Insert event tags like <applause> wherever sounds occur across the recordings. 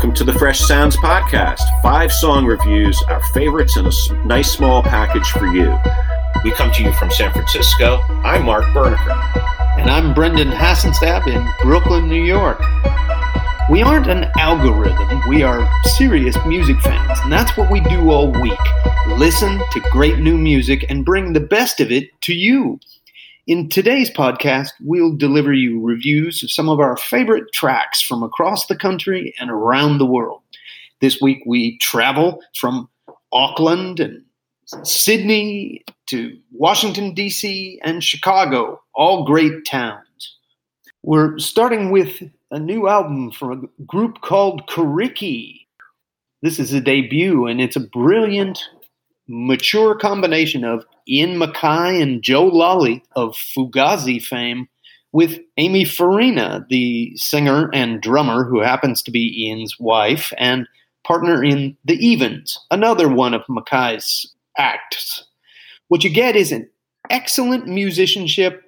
Welcome to the Fresh Sounds Podcast. Five song reviews, our favorites, and a nice small package for you. We come to you from San Francisco. I'm Mark Berniker. And I'm Brendan Hassenstab in Brooklyn, New York. We aren't an algorithm, we are serious music fans, and that's what we do all week listen to great new music and bring the best of it to you. In today's podcast, we'll deliver you reviews of some of our favorite tracks from across the country and around the world. This week, we travel from Auckland and Sydney to Washington, D.C., and Chicago, all great towns. We're starting with a new album from a group called Coriky. This is a debut, and it's a brilliant mature combination of Ian MacKaye and Joe Lally of Fugazi fame with Amy Farina, the singer and drummer who happens to be Ian's wife and partner in The Evens, another one of MacKaye's acts. What you get is an excellent musicianship,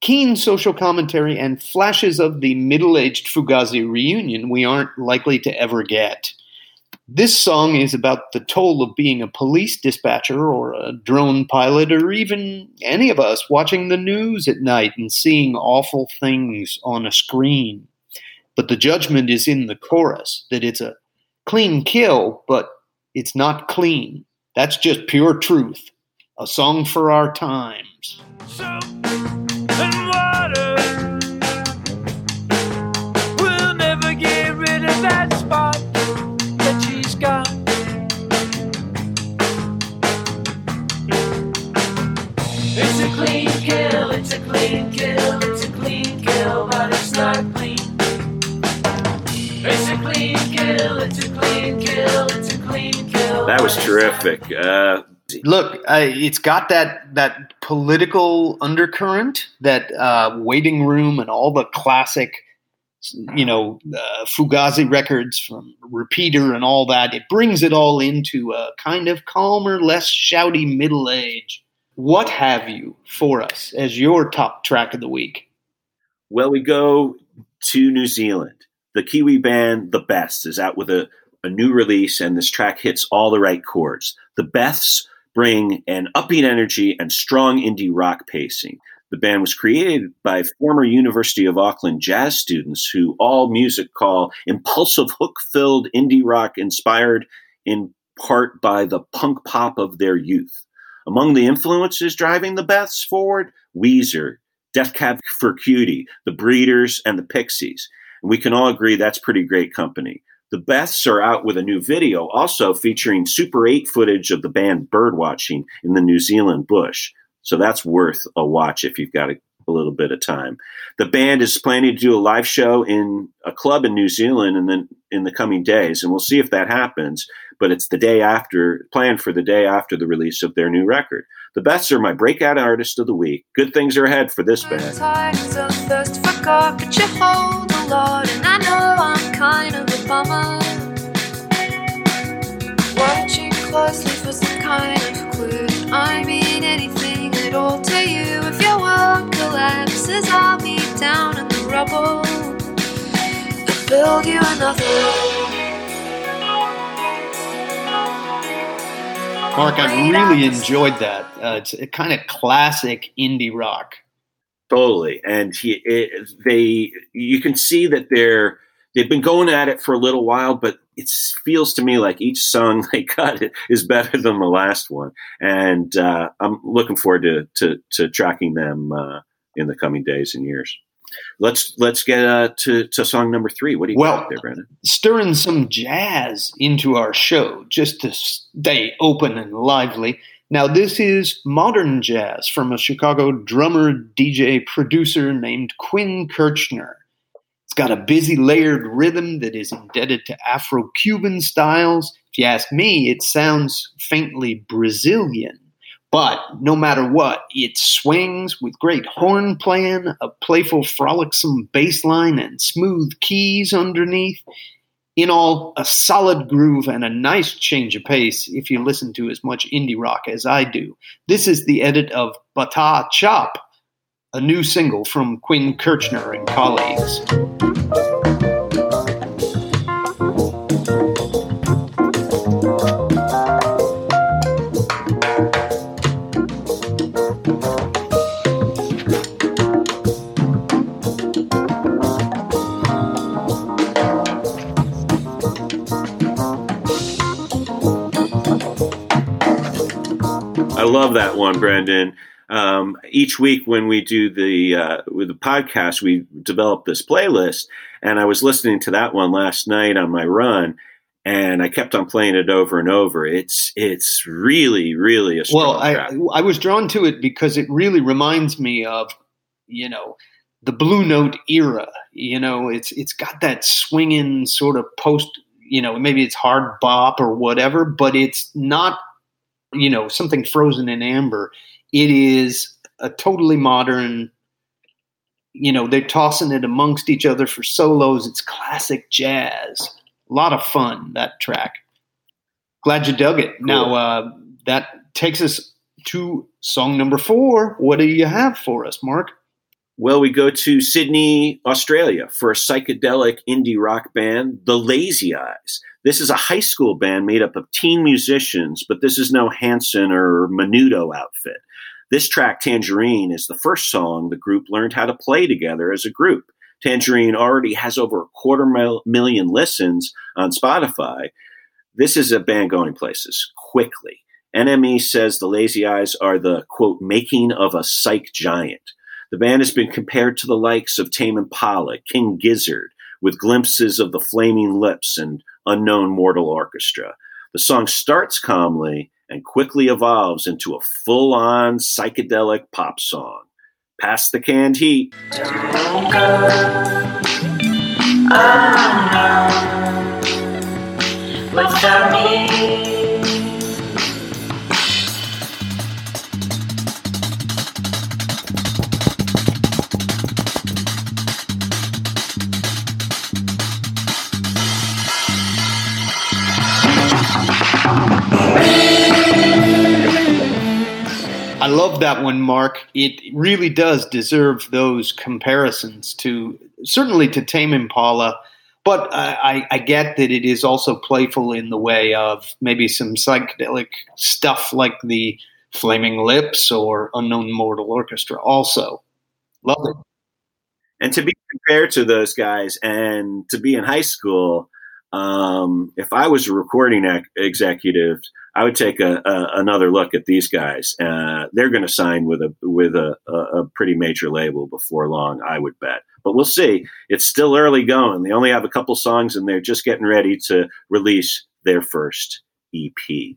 keen social commentary, and flashes of the middle aged Fugazi reunion we aren't likely to ever get. This song is about the toll of being a police dispatcher or a drone pilot or even any of us watching the news at night and seeing awful things on a screen. But the judgment is in the chorus that it's a clean kill, but it's not clean. That's just pure truth. A song for our times. So- That terrific. Uh, Look, uh, it's got that that political undercurrent, that uh, waiting room, and all the classic, you know, uh, Fugazi records from Repeater and all that. It brings it all into a kind of calmer, less shouty middle age. What have you for us as your top track of the week? Well, we go to New Zealand. The Kiwi band The Beths is out with a a new release, and this track hits all the right chords. The Beths bring an upbeat energy and strong indie rock pacing. The band was created by former University of Auckland jazz students who AllMusic call impulsive, hook filled indie rock inspired in part by the punk pop of their youth. Among the influences driving the Beths forward, Weezer, Death Cab for Cutie, The Breeders, and the Pixies. And we can all agree that's pretty great company. The Beths are out with a new video, also featuring Super 8 footage of the band birdwatching in the New Zealand bush. So that's worth a watch if you've got a, a, little bit of time. The band is planning to do a live show in a club in New Zealand and then in the coming days, and we'll see if that happens. But it's the day after, planned for the day after the release of their new record. The Beths are my breakout artist of the week. Good things are ahead for this band kind of a bummer. Watching closely for some kind of clue. I mean anything at all to you. If your world collapses, I'll be down in the rubble and build you another. Mark, I really enjoyed that. Uh, it's a kind of classic indie rock. Totally, and he, it, they, you can see that they're they've been going at it for a little while, but it feels to me like each song <laughs> they cut is better than the last one, and uh, I'm looking forward to to, to tracking them uh, in the coming days and years. Let's let's get uh, to to song number three. What do you well, got there, Brendan? Stirring some jazz into our show just to stay open and lively. Now, this is modern jazz from a Chicago drummer, DJ, producer named Quin Kirchner. It's got a busy layered rhythm that is indebted to Afro Cuban styles. If you ask me, it sounds faintly Brazilian. But no matter what, it swings with great horn playing, a playful, frolicsome bass line, and smooth keys underneath. In all, a solid groove and a nice change of pace if you listen to as much indie rock as I do. This is the edit of Bata Chop, a new single from Quin Kirchner and colleagues. I love that one, Brendan. Um, each week when we do the uh, with the podcast, we develop this playlist, and I was listening to that one last night on my run, and I kept on playing it over and over. It's it's really really a well. I track. I was drawn to it because it really reminds me of you know the Blue Note era. You know, it's it's got that swinging sort of post. You know, maybe it's hard bop or whatever, but it's not you know something frozen in amber. It is a totally modern. You know, they're tossing it amongst each other for solos. It's classic jazz. A lot of fun that track. Glad you dug it. Now uh, that takes us to song number four. What do you have for us, Mark? Well, we go to Sydney, Australia for a psychedelic indie rock band, The Lazy Eyes. This is a high school band made up of teen musicians, but this is no Hanson or Menudo outfit. This track, Tangerine, is the first song the group learned how to play together as a group. Tangerine already has over a quarter mil- million listens on Spotify. This is a band going places quickly. NME says the Lazy Eyes are the quote making of a psych giant. The band has been compared to the likes of Tame Impala, King Gizzard, with glimpses of the Flaming Lips and Unknown Mortal Orchestra. The song starts calmly and quickly evolves into a full on psychedelic pop song. Pass the canned heat. Oh. I love that one, Mark. It really does deserve those comparisons to certainly to Tame Impala, but I, I, get that it is also playful in the way of maybe some psychedelic stuff like the Flaming Lips or Unknown Mortal Orchestra. Also, love it. And to be compared to those guys and to be in high school, um, if I was a recording ac- executive, I would take a, a, another look at these guys. Uh, they're going to sign with a with a, a, a pretty major label before long, I would bet. But we'll see. It's still early going. They only have a couple songs, and they're just getting ready to release their first EP.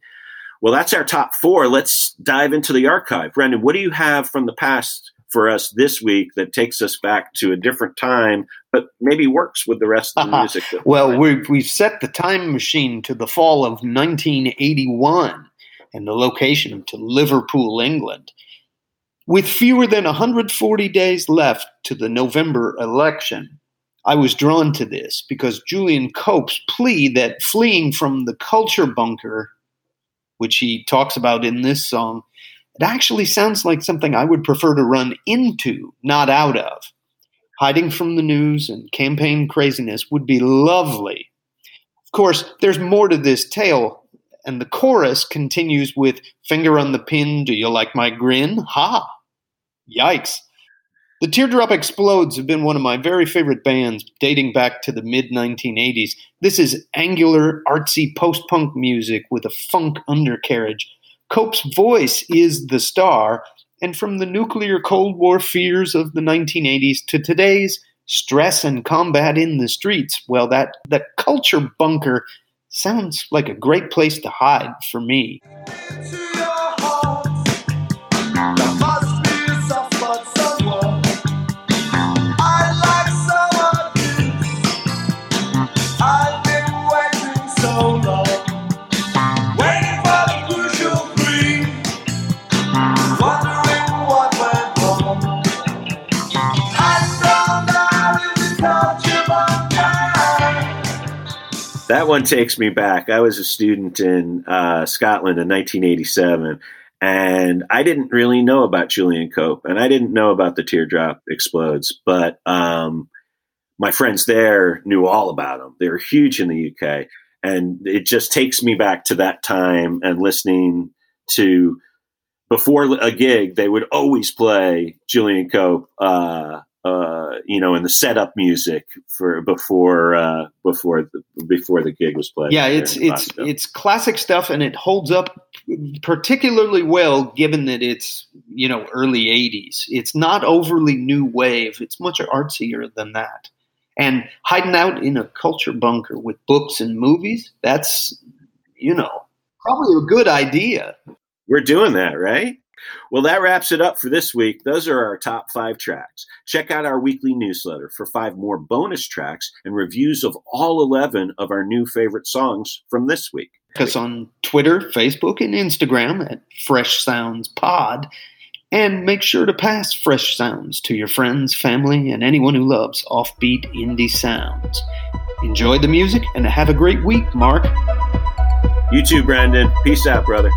Well, that's our top four. Let's dive into the archive. Brendan, what do you have from the past for us this week that takes us back to a different time, but maybe works with the rest of the uh-huh. music? that- Well, we've, we've set the time machine to the fall of 1981 and the location to Liverpool, England. With fewer than 140 days left to the November election, I was drawn to this because Julian Cope's plea that fleeing from the culture bunker, which he talks about in this song, it actually sounds like something I would prefer to run into, not out of. Hiding from the news and campaign craziness would be lovely. Of course, there's more to this tale, and the chorus continues with Finger on the pin, do you like my grin? Ha! Yikes. The Teardrop Explodes have been one of my very favorite bands dating back to the mid 1980s. This is angular, artsy post punk music with a funk undercarriage. Cope's voice is the star, and from the nuclear Cold War fears of the 1980s to today's stress and combat in the streets, well, that, that culture bunker sounds like a great place to hide for me. One takes me back. I was a student in uh, Scotland in 1987, and I didn't really know about Julian Cope, and I didn't know about the Teardrop Explodes, but um, my friends there knew all about them. They were huge in the UK, and it just takes me back to that time and listening to before a gig, they would always play Julian Cope. Uh, uh, you know, in the setup music for before uh, before the, before the gig was played. Yeah, it's it's it's classic stuff, and it holds up particularly well given that it's you know early 80s it's not overly new wave. It's much artsier than that. And hiding out in a culture bunker with books and movies that's you know probably a good idea. We're doing that, right? Well, that wraps it up for this week. Those are our top five tracks. Check out our weekly newsletter for five more bonus tracks and reviews of all 11 of our new favorite songs from this week. us on Twitter, Facebook, and Instagram at Fresh Sounds Pod. And make sure to pass Fresh Sounds to your friends, family, and anyone who loves offbeat indie sounds. Enjoy the music and have a great week, Mark. You too, Brendan. Peace out, brother.